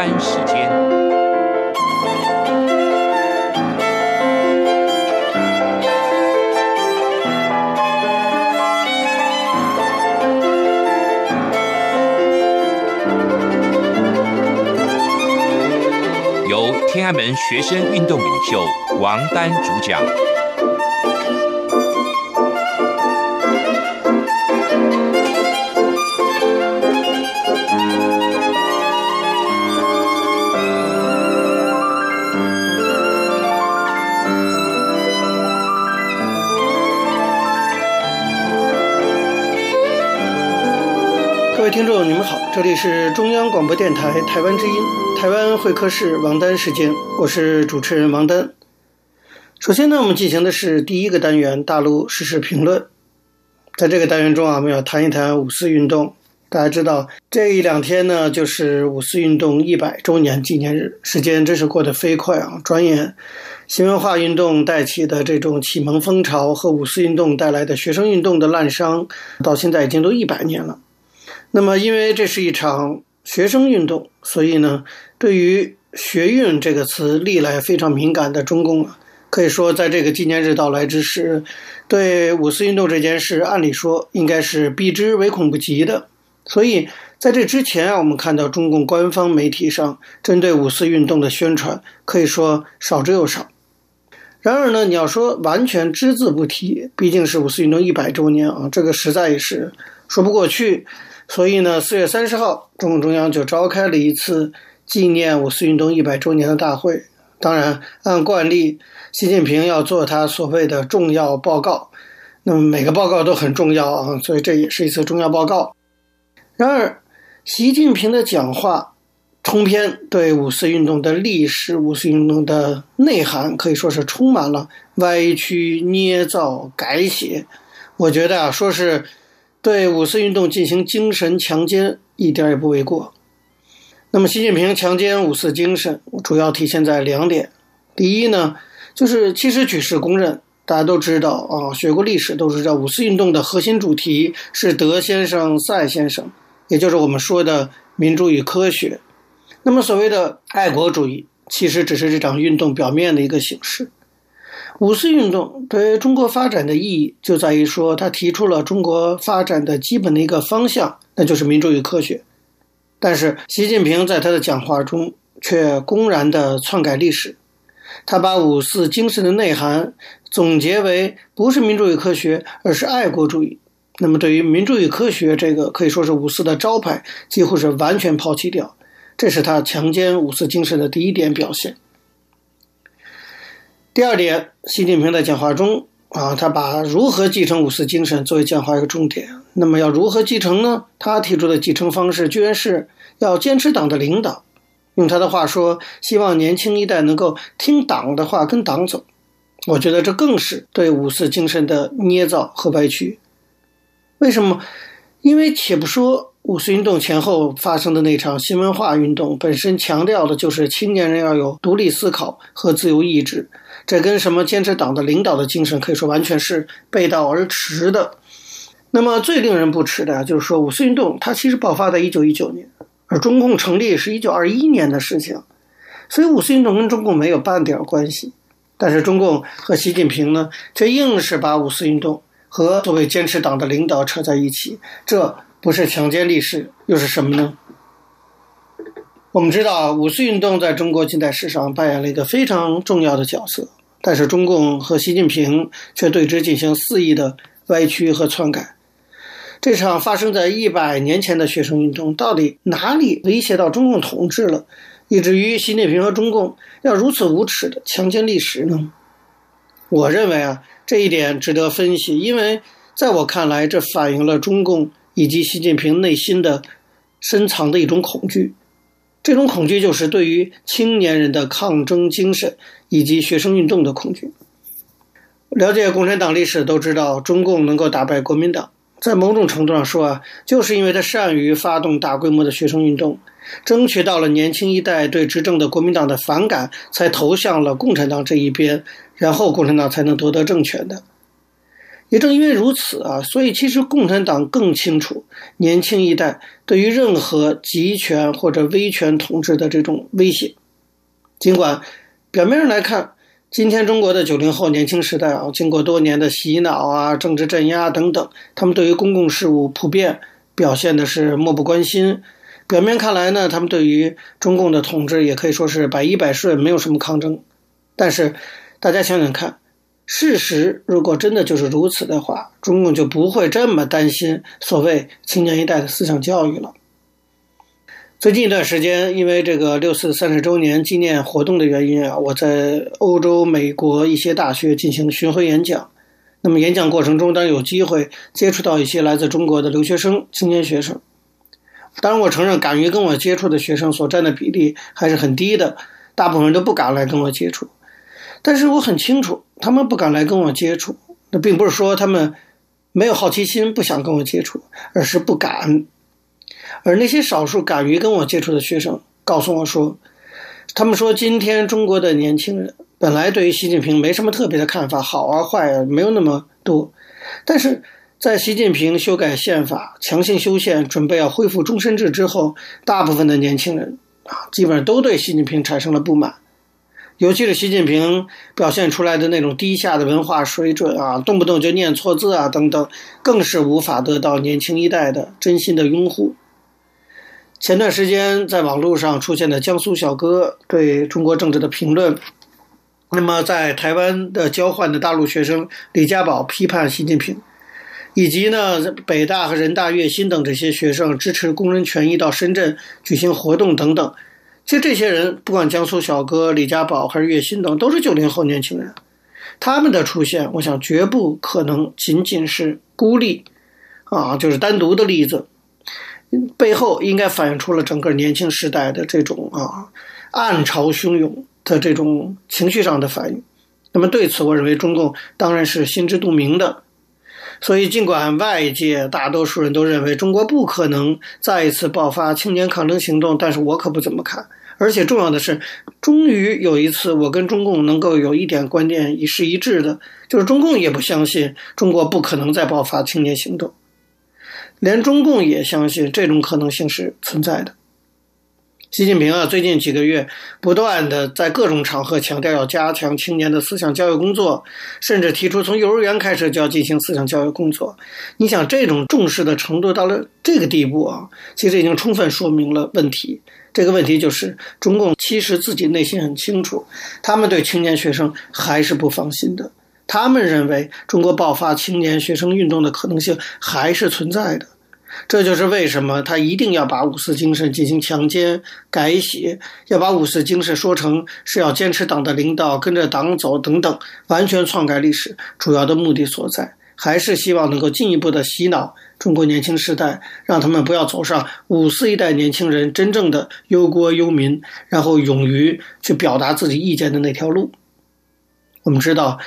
丹时间，由天安门学生运动领袖王丹主讲。这里是中央广播电台台湾之音，台湾会客室王丹时间，我是主持人王丹。首先呢，我们进行的是第一个单元大陆时事评论。在这个单元中啊，我们要谈一谈五四运动。大家知道，这一两天呢，就是五四运动一百周年纪念日，时间真是过得飞快啊！转眼，新文化运动带起的这种启蒙风潮和五四运动带来的学生运动的滥觞，到现在已经都一百年了。那么，因为这是一场学生运动，所以呢，对于“学运”这个词历来非常敏感的中共啊，可以说在这个纪念日到来之时，对五四运动这件事，按理说应该是避之唯恐不及的。所以在这之前啊，我们看到中共官方媒体上针对五四运动的宣传，可以说少之又少。然而呢，你要说完全只字不提，毕竟是五四运动一百周年啊，这个实在也是说不过去。所以呢，四月三十号，中共中央就召开了一次纪念五四运动一百周年的大会。当然，按惯例，习近平要做他所谓的重要报告。那么每个报告都很重要啊，所以这也是一次重要报告。然而，习近平的讲话通篇对五四运动的历史、五四运动的内涵，可以说是充满了歪曲、捏造、改写。我觉得啊，说是。对五四运动进行精神强奸，一点也不为过。那么，习近平强奸五四精神，主要体现在两点。第一呢，就是其实举世公认，大家都知道啊，学过历史都知道，五四运动的核心主题是德先生、赛先生，也就是我们说的民主与科学。那么，所谓的爱国主义，其实只是这场运动表面的一个形式。五四运动对中国发展的意义就在于说，他提出了中国发展的基本的一个方向，那就是民主与科学。但是，习近平在他的讲话中却公然的篡改历史，他把五四精神的内涵总结为不是民主与科学，而是爱国主义。那么，对于民主与科学这个可以说是五四的招牌，几乎是完全抛弃掉。这是他强奸五四精神的第一点表现。第二点，习近平在讲话中啊，他把如何继承五四精神作为讲话一个重点。那么要如何继承呢？他提出的继承方式居然是要坚持党的领导。用他的话说，希望年轻一代能够听党的话，跟党走。我觉得这更是对五四精神的捏造和歪曲。为什么？因为且不说五四运动前后发生的那场新文化运动本身强调的就是青年人要有独立思考和自由意志。这跟什么坚持党的领导的精神可以说完全是背道而驰的。那么最令人不齿的就是说，五四运动它其实爆发在一九一九年，而中共成立是一九二一年的事情，所以五四运动跟中共没有半点关系。但是中共和习近平呢，却硬是把五四运动和作为坚持党的领导扯在一起，这不是强奸历史又是什么呢？我们知道，五四运动在中国近代史上扮演了一个非常重要的角色，但是中共和习近平却对之进行肆意的歪曲和篡改。这场发生在一百年前的学生运动，到底哪里威胁到中共统治了，以至于习近平和中共要如此无耻的强奸历史呢？我认为啊，这一点值得分析，因为在我看来，这反映了中共以及习近平内心的深藏的一种恐惧。这种恐惧就是对于青年人的抗争精神以及学生运动的恐惧。了解共产党历史都知道，中共能够打败国民党，在某种程度上说啊，就是因为他善于发动大规模的学生运动，争取到了年轻一代对执政的国民党的反感，才投向了共产党这一边，然后共产党才能夺得政权的。也正因为如此啊，所以其实共产党更清楚年轻一代对于任何集权或者威权统治的这种威胁。尽管表面上来看，今天中国的九零后年轻时代啊，经过多年的洗脑啊、政治镇压等等，他们对于公共事务普遍表现的是漠不关心。表面看来呢，他们对于中共的统治也可以说是百依百顺，没有什么抗争。但是大家想想看。事实如果真的就是如此的话，中共就不会这么担心所谓青年一代的思想教育了。最近一段时间，因为这个六四三十周年纪念活动的原因啊，我在欧洲、美国一些大学进行巡回演讲。那么演讲过程中，当然有机会接触到一些来自中国的留学生、青年学生。当然，我承认敢于跟我接触的学生所占的比例还是很低的，大部分人都不敢来跟我接触。但是我很清楚，他们不敢来跟我接触，那并不是说他们没有好奇心，不想跟我接触，而是不敢。而那些少数敢于跟我接触的学生告诉我说，他们说今天中国的年轻人本来对于习近平没什么特别的看法，好啊坏啊没有那么多，但是在习近平修改宪法、强行修宪、准备要恢复终身制之后，大部分的年轻人啊，基本上都对习近平产生了不满。尤其是习近平表现出来的那种低下的文化水准啊，动不动就念错字啊等等，更是无法得到年轻一代的真心的拥护。前段时间在网络上出现的江苏小哥对中国政治的评论，那么在台湾的交换的大陆学生李家宝批判习近平，以及呢北大和人大、月薪等这些学生支持工人权益到深圳举行活动等等。其实这些人，不管江苏小哥、李家宝还是月薪等，都是九零后年轻人。他们的出现，我想绝不可能仅仅是孤立，啊，就是单独的例子。背后应该反映出了整个年轻时代的这种啊暗潮汹涌的这种情绪上的反应。那么对此，我认为中共当然是心知肚明的。所以，尽管外界大多数人都认为中国不可能再一次爆发青年抗争行动，但是我可不这么看。而且重要的是，终于有一次，我跟中共能够有一点观点一是一致的，就是中共也不相信中国不可能再爆发青年行动，连中共也相信这种可能性是存在的。习近平啊，最近几个月不断地在各种场合强调要加强青年的思想教育工作，甚至提出从幼儿园开始就要进行思想教育工作。你想，这种重视的程度到了这个地步啊，其实已经充分说明了问题。这个问题就是，中共其实自己内心很清楚，他们对青年学生还是不放心的。他们认为，中国爆发青年学生运动的可能性还是存在的。这就是为什么他一定要把五四精神进行强奸、改写，要把五四精神说成是要坚持党的领导、跟着党走等等，完全篡改历史。主要的目的所在，还是希望能够进一步的洗脑中国年轻时代，让他们不要走上五四一代年轻人真正的忧国忧民，然后勇于去表达自己意见的那条路。我们知道，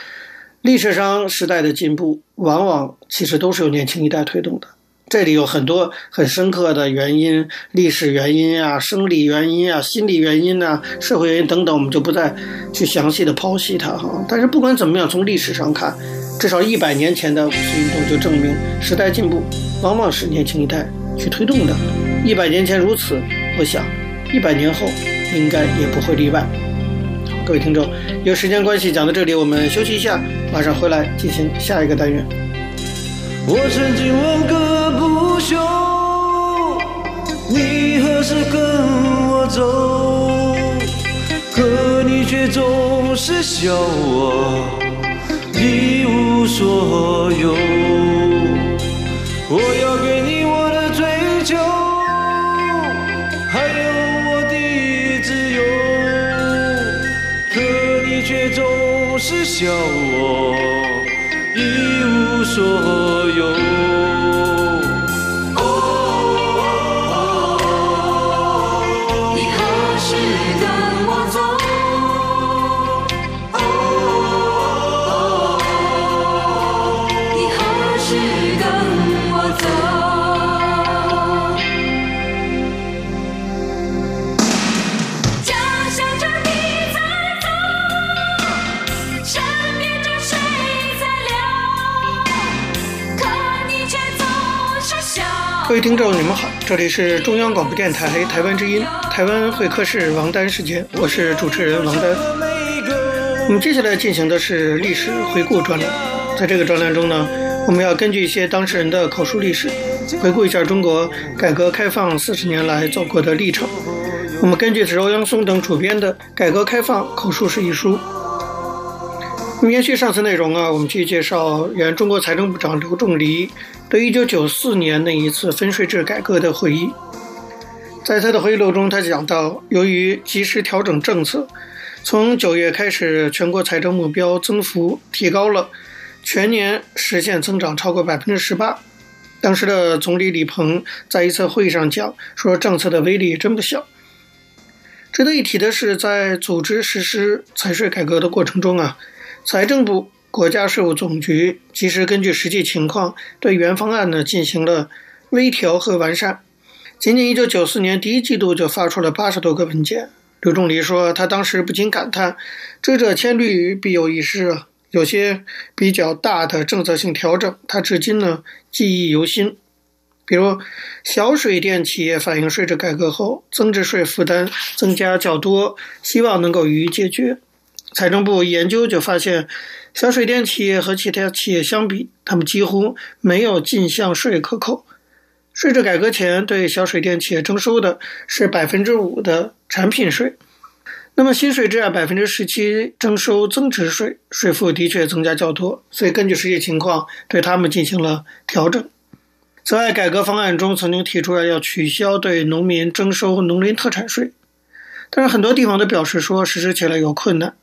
历史上时代的进步，往往其实都是由年轻一代推动的。这里有很多很深刻的原因，历史原因啊，生理原因啊，心理原因啊，社会原因等等，我们就不再去详细的剖析它哈。但是不管怎么样，从历史上看，至少一百年前的五四运动就证明，时代进步往往是年轻一代去推动的。一百年前如此，我想一百年后应该也不会例外。各位听众，有时间关系讲到这里，我们休息一下，马上回来进行下一个单元。我曾经问个不休，你何时跟我走？可你却总是笑我一无所有。我要给是笑我一无所有。各位听众，你们好，这里是中央广播电台台湾之音，台湾会客室王丹时间，我是主持人王丹。我们接下来进行的是历史回顾专栏，在这个专栏中呢，我们要根据一些当事人的口述历史，回顾一下中国改革开放四十年来走过的历程。我们根据是欧阳松等主编的《改革开放口述史》一书。那么延续上次内容啊，我们继续介绍原中国财政部长刘仲藜。对一九九四年那一次分税制改革的回忆，在他的回忆录中，他讲到，由于及时调整政策，从九月开始，全国财政目标增幅提高了，全年实现增长超过百分之十八。当时的总理李鹏在一次会议上讲说，政策的威力真不小。值得一提的是，在组织实施财税改革的过程中啊，财政部。国家税务总局及时根据实际情况，对原方案呢进行了微调和完善。仅仅一九九四年第一季度就发出了八十多个文件。刘仲藜说，他当时不禁感叹：“遮者千虑，必有一失啊！”有些比较大的政策性调整，他至今呢记忆犹新。比如，小水电企业反映税制改革后，增值税负担增加较多，希望能够予以解决。财政部研究就发现，小水电企业和其他企业相比，他们几乎没有进项税可扣。税制改革前，对小水电企业征收的是百分之五的产品税。那么新税制按百分之十七征收增值税，税负的确增加较多。所以根据实际情况，对他们进行了调整。此外，改革方案中曾经提出来要取消对农民征收农林特产税，但是很多地方都表示说实施起来有困难。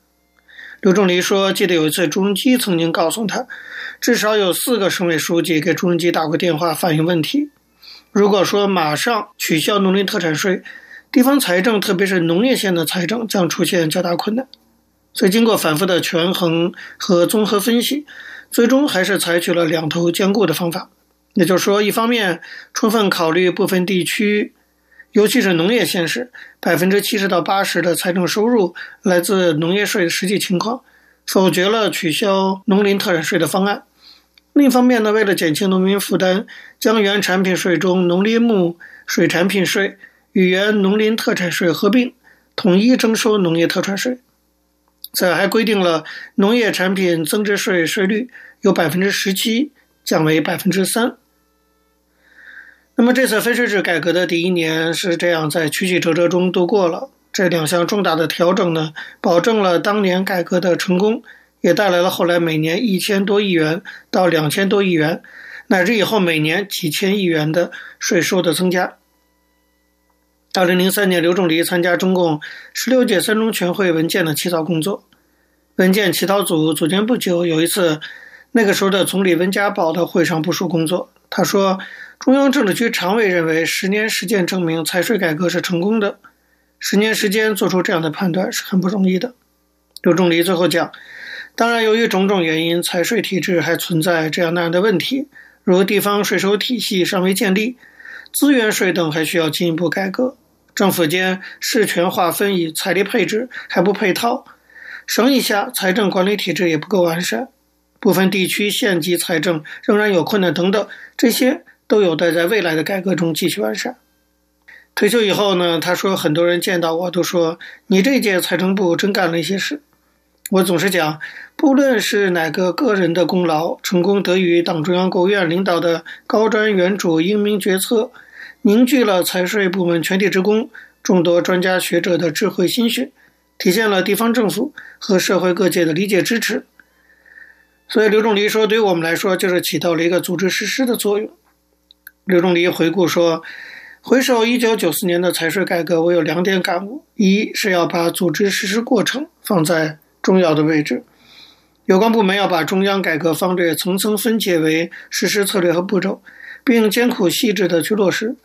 刘仲藜说：“记得有一次，朱镕基曾经告诉他，至少有四个省委书记给朱镕基打过电话反映问题。如果说马上取消农林特产税，地方财政，特别是农业县的财政，将出现较大困难。所以，经过反复的权衡和综合分析，最终还是采取了两头兼顾的方法。也就是说，一方面充分考虑部分地区。”尤其是农业县市，百分之七十到八十的财政收入来自农业税的实际情况，否决了取消农林特产税的方案。另一方面呢，为了减轻农民负担，将原产品税中农林牧水产品税与原农林特产税合并，统一征收农业特产税。此外，还规定了农业产品增值税税率由百分之十七降为百分之三。那么这次分税制改革的第一年是这样在曲曲折折中度过了。这两项重大的调整呢，保证了当年改革的成功，也带来了后来每年一千多亿元到两千多亿元，乃至以后每年几千亿元的税收的增加。二零零三年，刘仲藜参加中共十六届三中全会文件的起草工作。文件起草组组建不久，有一次，那个时候的总理温家宝的会上部署工作，他说。中央政治局常委认为，十年实践证明财税改革是成功的。十年时间做出这样的判断是很不容易的。刘仲藜最后讲，当然，由于种种原因，财税体制还存在这样那样的问题，如地方税收体系尚未建立，资源税等还需要进一步改革，政府间事权划分与财力配置还不配套，省以下财政管理体制也不够完善，部分地区县级财政仍然有困难等等，这些。都有待在未来的改革中继续完善。退休以后呢，他说很多人见到我都说：“你这届财政部真干了一些事。”我总是讲，不论是哪个个人的功劳，成功得益于党中央、国务院领导的高瞻远瞩、英明决策，凝聚了财税部门全体职工、众多专家学者的智慧心血，体现了地方政府和社会各界的理解支持。所以刘仲藜说，对于我们来说，就是起到了一个组织实施的作用。刘仲藜回顾说：“回首一九九四年的财税改革，我有两点感悟：一是要把组织实施过程放在重要的位置，有关部门要把中央改革方略层层分解为实施策略和步骤，并艰苦细致地去落实。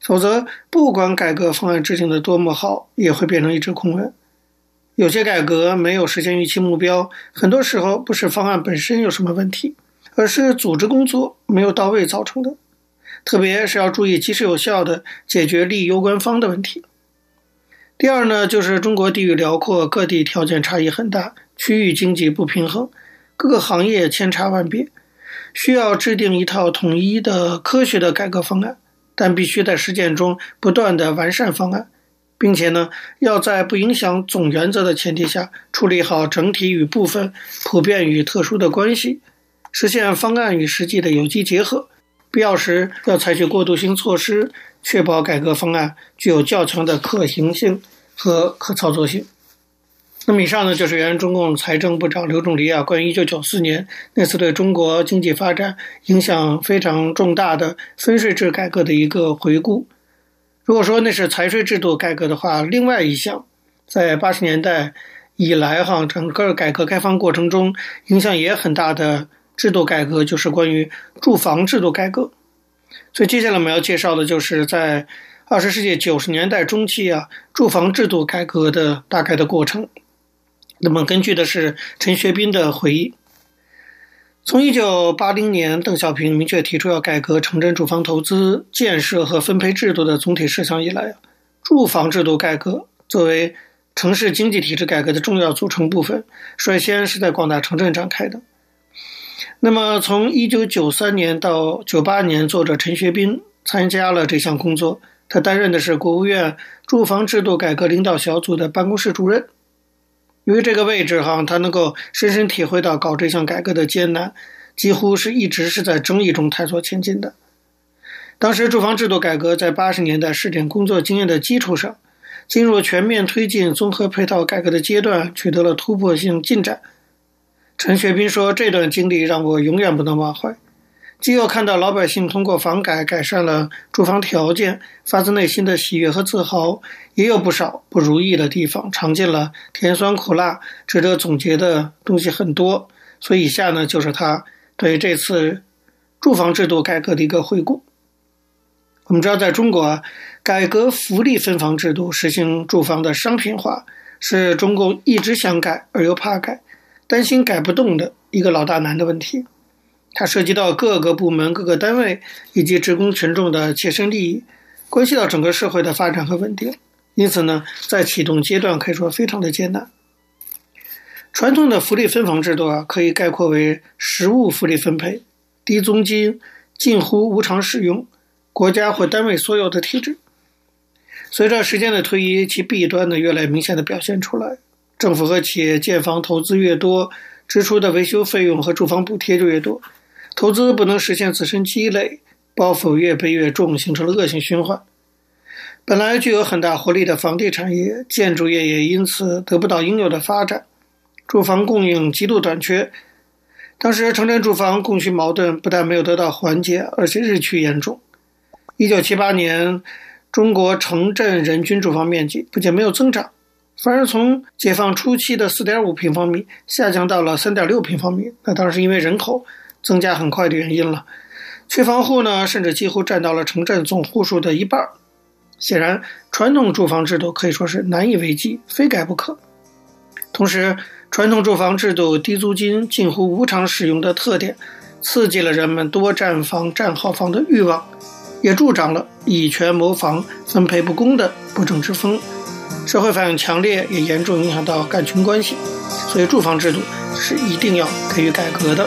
否则，不管改革方案制定的多么好，也会变成一纸空文。有些改革没有实现预期目标，很多时候不是方案本身有什么问题，而是组织工作没有到位造成的。”特别是要注意及时有效的解决利益攸关方的问题。第二呢，就是中国地域辽阔，各地条件差异很大，区域经济不平衡，各个行业千差万别，需要制定一套统一的科学的改革方案，但必须在实践中不断地完善方案，并且呢，要在不影响总原则的前提下，处理好整体与部分、普遍与特殊的关系，实现方案与实际的有机结合。必要时要采取过渡性措施，确保改革方案具有较强的可行性和可操作性。那么以上呢，就是原中共财政部长刘仲藜啊，关于一九九四年那次对中国经济发展影响非常重大的分税制改革的一个回顾。如果说那是财税制度改革的话，另外一项在八十年代以来哈，整个改革开放过程中影响也很大的。制度改革就是关于住房制度改革，所以接下来我们要介绍的就是在二十世纪九十年代中期啊，住房制度改革的大概的过程。那么根据的是陈学斌的回忆，从一九八零年邓小平明确提出要改革城镇住房投资建设和分配制度的总体设想以来，住房制度改革作为城市经济体制改革的重要组成部分，率先是在广大城镇展开的。那么，从一九九三年到九八年，作者陈学斌参加了这项工作。他担任的是国务院住房制度改革领导小组的办公室主任。由于这个位置，哈，他能够深深体会到搞这项改革的艰难，几乎是一直是在争议中探索前进的。当时，住房制度改革在八十年代试点工作经验的基础上，进入全面推进综合配套改革的阶段，取得了突破性进展。陈学斌说：“这段经历让我永远不能忘怀，既要看到老百姓通过房改改善了住房条件，发自内心的喜悦和自豪，也有不少不如意的地方，尝尽了甜酸苦辣，值得总结的东西很多。所以以下呢，就是他对这次住房制度改革的一个回顾。我们知道，在中国啊，改革福利分房制度，实行住房的商品化，是中共一直想改而又怕改。”担心改不动的一个老大难的问题，它涉及到各个部门、各个单位以及职工群众的切身利益，关系到整个社会的发展和稳定。因此呢，在启动阶段可以说非常的艰难。传统的福利分房制度啊，可以概括为实物福利分配、低租金、近乎无偿使用、国家或单位所有的体制。随着时间的推移，其弊端呢，越来越明显的表现出来。政府和企业建房投资越多，支出的维修费用和住房补贴就越多，投资不能实现自身积累，包袱越背越重，形成了恶性循环。本来具有很大活力的房地产业、建筑业也因此得不到应有的发展，住房供应极度短缺。当时城镇住房供需矛盾不但没有得到缓解，而且日趋严重。一九七八年，中国城镇人均住房面积不仅没有增长。反而从解放初期的四点五平方米下降到了三点六平方米，那当时因为人口增加很快的原因了。缺房户呢，甚至几乎占到了城镇总户数的一半。显然，传统住房制度可以说是难以为继，非改不可。同时，传统住房制度低租金、近乎无偿使用的特点，刺激了人们多占房、占好房的欲望，也助长了以权谋房、分配不公的不正之风。社会反应强烈，也严重影响到干群关系，所以住房制度是一定要给予改革的。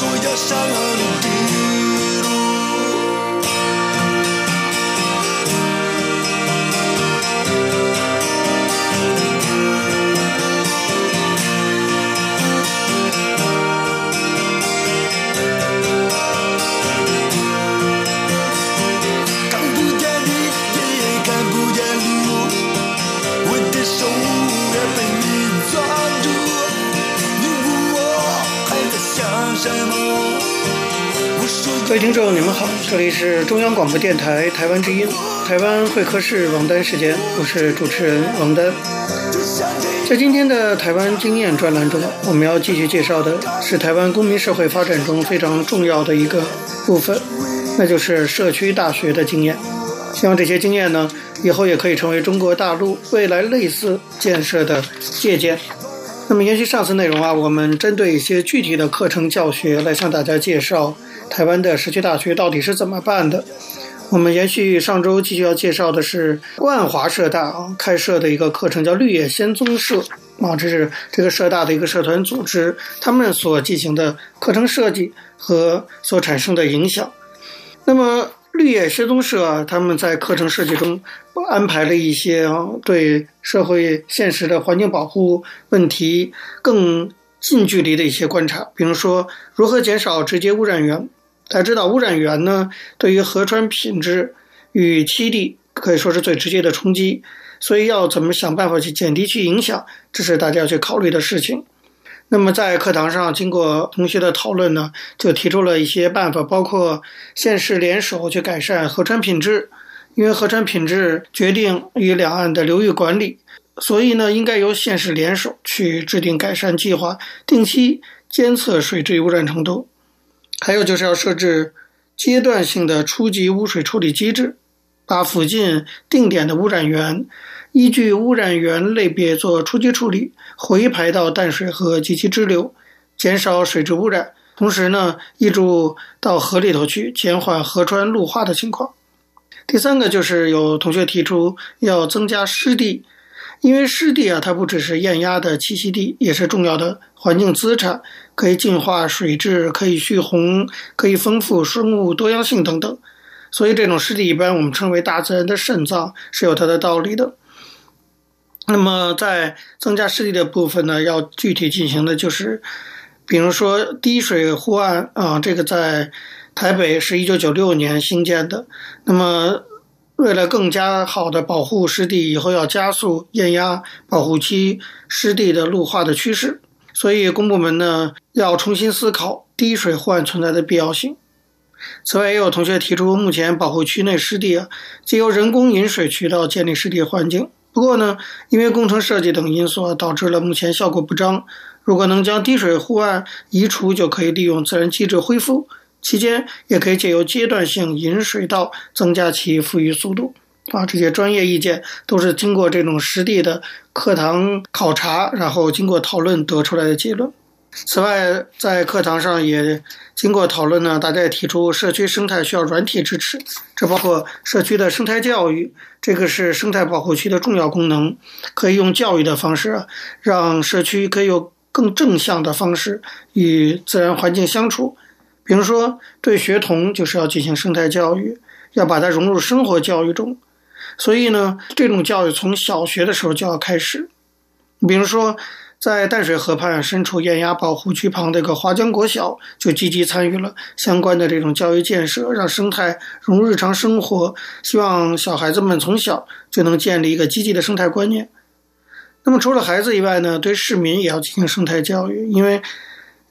所有傷痕。各位听众，你们好，这里是中央广播电台台湾之音，台湾会客室王丹时间，我是主持人王丹。在今天的台湾经验专栏中，我们要继续介绍的是台湾公民社会发展中非常重要的一个部分，那就是社区大学的经验。希望这些经验呢，以后也可以成为中国大陆未来类似建设的借鉴。那么，延续上次内容啊，我们针对一些具体的课程教学来向大家介绍台湾的社区大学到底是怎么办的。我们延续上周继续要介绍的是万华社大啊开设的一个课程，叫绿野仙踪社啊，这是这个社大的一个社团组织，他们所进行的课程设计和所产生的影响。那么绿野仙踪社啊，他们在课程设计中安排了一些啊对社会现实的环境保护问题更近距离的一些观察，比如说如何减少直接污染源。大家知道，污染源呢，对于河川品质与栖地可以说是最直接的冲击，所以要怎么想办法去减低其影响，这是大家要去考虑的事情。那么在课堂上，经过同学的讨论呢，就提出了一些办法，包括县市联手去改善河川品质，因为河川品质决定与两岸的流域管理，所以呢，应该由县市联手去制定改善计划，定期监测水质污染程度。还有就是要设置阶段性的初级污水处理机制，把附近定点的污染源依据污染源类别做初级处理，回排到淡水河及其支流，减少水质污染。同时呢，挹注到河里头去，减缓河川陆化的情况。第三个就是有同学提出要增加湿地。因为湿地啊，它不只是雁鸭的栖息地，也是重要的环境资产，可以净化水质，可以蓄洪，可以丰富生物多样性等等。所以这种湿地一般我们称为大自然的肾脏，是有它的道理的。那么在增加湿地的部分呢，要具体进行的就是，比如说滴水湖岸啊，这个在台北是一九九六年兴建的。那么为了更加好的保护湿地，以后要加速雁鸭保护区湿地的陆化的趋势，所以公部门呢要重新思考滴水护岸存在的必要性。此外，也有同学提出，目前保护区内湿地啊，借由人工引水渠道建立湿地环境，不过呢，因为工程设计等因素导致了目前效果不彰。如果能将滴水护岸移除，就可以利用自然机制恢复。期间也可以借由阶段性引水道增加其富裕速度啊，这些专业意见都是经过这种实地的课堂考察，然后经过讨论得出来的结论。此外，在课堂上也经过讨论呢，大家也提出社区生态需要软体支持，这包括社区的生态教育，这个是生态保护区的重要功能，可以用教育的方式啊，让社区可以有更正向的方式与自然环境相处。比如说，对学童就是要进行生态教育，要把它融入生活教育中。所以呢，这种教育从小学的时候就要开始。比如说，在淡水河畔身处雁鸭保护区旁的一个华江国小，就积极参与了相关的这种教育建设，让生态融入日常生活。希望小孩子们从小就能建立一个积极的生态观念。那么，除了孩子以外呢，对市民也要进行生态教育，因为。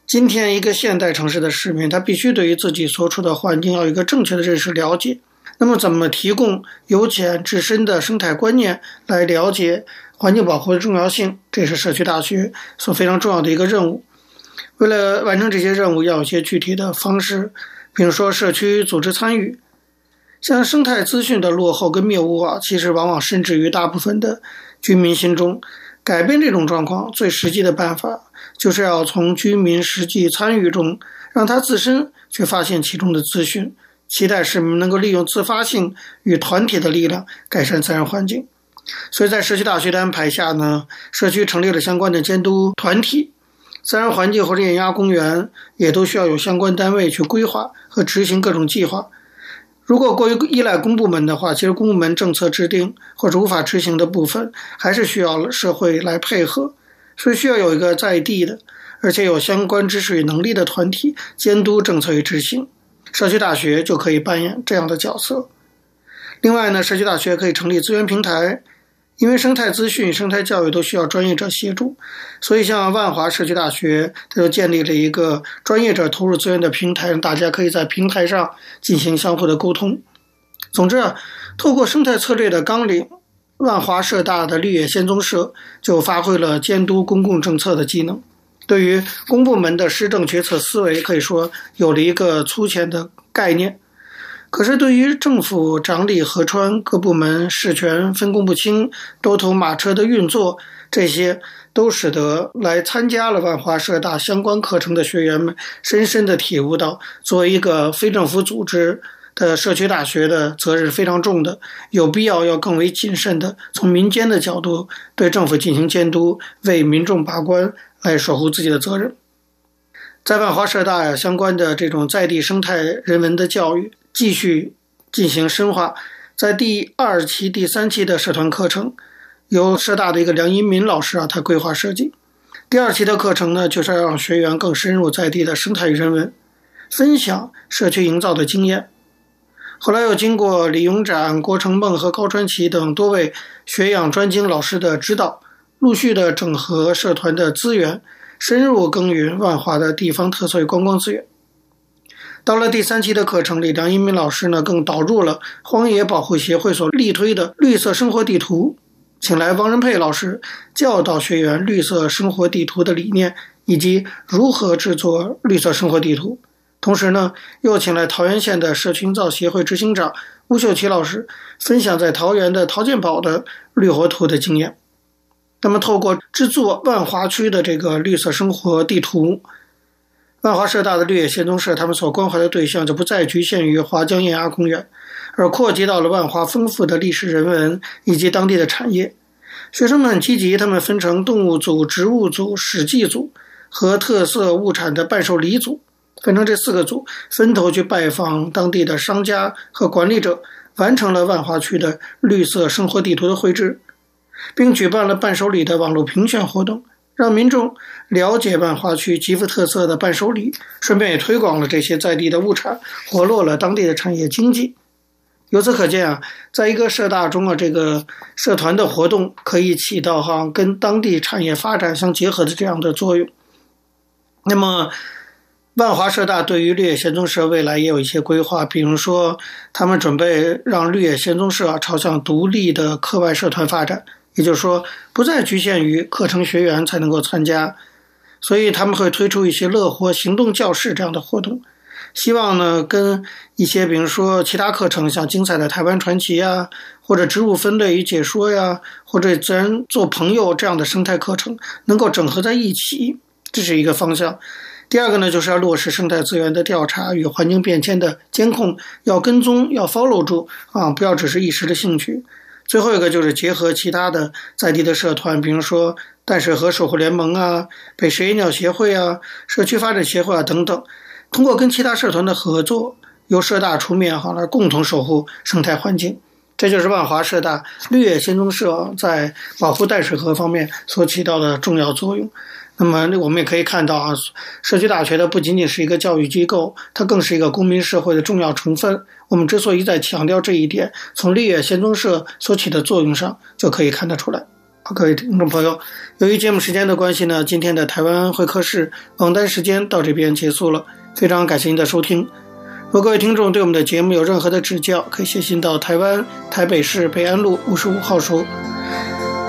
今天，一个现代城市的市民，他必须对于自己所处的环境要有一个正确的认识、了解。那么，怎么提供由浅至深的生态观念来了解环境保护的重要性？这是社区大学所非常重要的一个任务。为了完成这些任务，要有些具体的方式，比如说社区组织参与。像生态资讯的落后跟谬误啊，其实往往深植于大部分的居民心中。改变这种状况，最实际的办法就是要从居民实际参与中，让他自身去发现其中的资讯，期待市民能够利用自发性与团体的力量改善自然环境。所以在社区大学的安排下呢，社区成立了相关的监督团体，自然环境或者雁鸭公园也都需要有相关单位去规划和执行各种计划。如果过于依赖公部门的话，其实公部门政策制定或者无法执行的部分，还是需要社会来配合，所以需要有一个在地的，而且有相关知识与能力的团体监督政策与执行。社区大学就可以扮演这样的角色。另外呢，社区大学可以成立资源平台。因为生态资讯、生态教育都需要专业者协助，所以像万华社区大学，它就建立了一个专业者投入资源的平台，让大家可以在平台上进行相互的沟通。总之啊，透过生态策略的纲领，万华社大的绿野仙踪社就发挥了监督公共政策的机能，对于公部门的施政决策思维可以说有了一个粗浅的概念。可是，对于政府掌理河川、各部门事权分工不清、多头马车的运作，这些都使得来参加了万华社大相关课程的学员们深深地体悟到，作为一个非政府组织的社区大学的责任非常重的，有必要要更为谨慎的从民间的角度对政府进行监督，为民众把关，来守护自己的责任。在万华社大呀，相关的这种在地生态人文的教育。继续进行深化，在第二期、第三期的社团课程，由社大的一个梁一民老师啊，他规划设计。第二期的课程呢，就是要让学员更深入在地的生态与人文，分享社区营造的经验。后来又经过李永展、郭成梦和高传奇等多位学养专精老师的指导，陆续的整合社团的资源，深入耕耘万华的地方特色与观光资源。到了第三期的课程里，梁一鸣老师呢更导入了荒野保护协会所力推的绿色生活地图，请来王仁佩老师教导学员绿色生活地图的理念以及如何制作绿色生活地图。同时呢，又请来桃源县的社群造协会执行长吴秀琪老师分享在桃源的陶建宝的绿活图的经验。那么，透过制作万华区的这个绿色生活地图。万华社大的绿野仙踪社，他们所关怀的对象就不再局限于华江堰崖公园，而扩及到了万华丰富的历史人文以及当地的产业。学生们很积极，他们分成动物组、植物组、史记组和特色物产的伴手礼组，分成这四个组，分头去拜访当地的商家和管理者，完成了万华区的绿色生活地图的绘制，并举办了伴手礼的网络评选活动。让民众了解万华区极富特色的伴手礼，顺便也推广了这些在地的物产，活络了当地的产业经济。由此可见啊，在一个社大中啊，这个社团的活动可以起到哈跟当地产业发展相结合的这样的作用。那么，万华社大对于绿野仙踪社未来也有一些规划，比如说，他们准备让绿野仙踪社啊朝向独立的课外社团发展。也就是说，不再局限于课程学员才能够参加，所以他们会推出一些乐活行动教室这样的活动，希望呢跟一些比如说其他课程，像精彩的台湾传奇呀，或者植物分类与解说呀，或者自然做朋友这样的生态课程能够整合在一起，这是一个方向。第二个呢，就是要落实生态资源的调查与环境变迁的监控，要跟踪，要 follow 住啊，不要只是一时的兴趣。最后一个就是结合其他的在地的社团，比如说淡水河守护联盟啊、北石野鸟协会啊、社区发展协会啊等等，通过跟其他社团的合作，由社大出面哈来共同守护生态环境。这就是万华社大绿野仙踪社在保护淡水河方面所起到的重要作用。那么，我们也可以看到啊，社区大学它不仅仅是一个教育机构，它更是一个公民社会的重要成分。我们之所以在强调这一点，从绿野仙踪社所起的作用上就可以看得出来。好，各位听众朋友，由于节目时间的关系呢，今天的台湾会客室访谈时间到这边结束了。非常感谢您的收听。如果各位听众对我们的节目有任何的指教，可以写信到台湾台北市北安路五十五号收。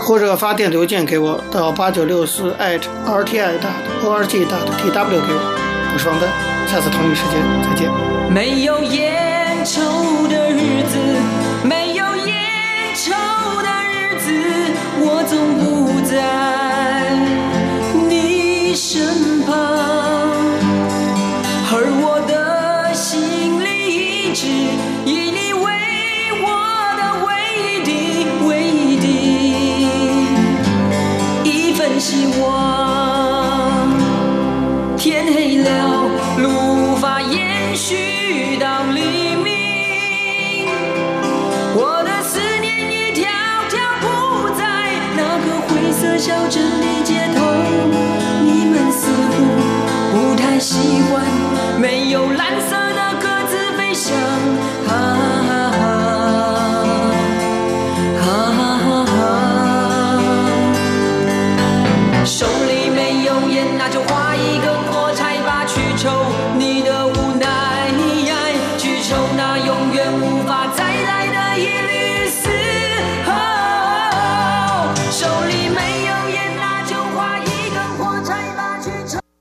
或者发电子邮件给我到八九六四 at rti dot org dot tw 给我，我是王丹，下次同一时间再见。没有烟抽的日子，没有烟抽的日子，我总不在你身旁，而我的心里一直